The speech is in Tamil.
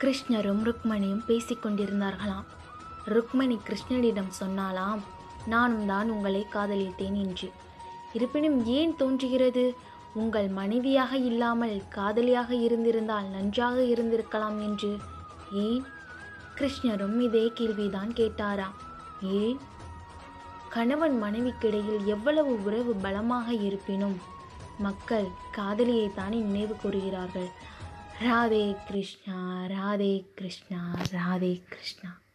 கிருஷ்ணரும் ருக்மணியும் பேசிக்கொண்டிருந்தார்களாம் ருக்மணி கிருஷ்ணனிடம் சொன்னாலாம் நானும் தான் உங்களை காதலித்தேன் என்று. இருப்பினும் ஏன் தோன்றுகிறது? உங்கள் மனைவியாக இல்லாமல் காதலியாக இருந்திருந்தால் நன்றாக இருந்திருக்கலாம் என்று. ஏன்? கிருஷ்ணரும் இதே கேள்விதான் கேட்டாராம். ஏன்? கணவன் மனைவிக்கிடையில் எவ்வளவு உறவு பலமாக இருப்பினும் மக்கள் காதலியைத்தானே நினைவு கூறுகிறார்கள். राधे कृष्णा राधे कृष्णा राधे कृष्णा।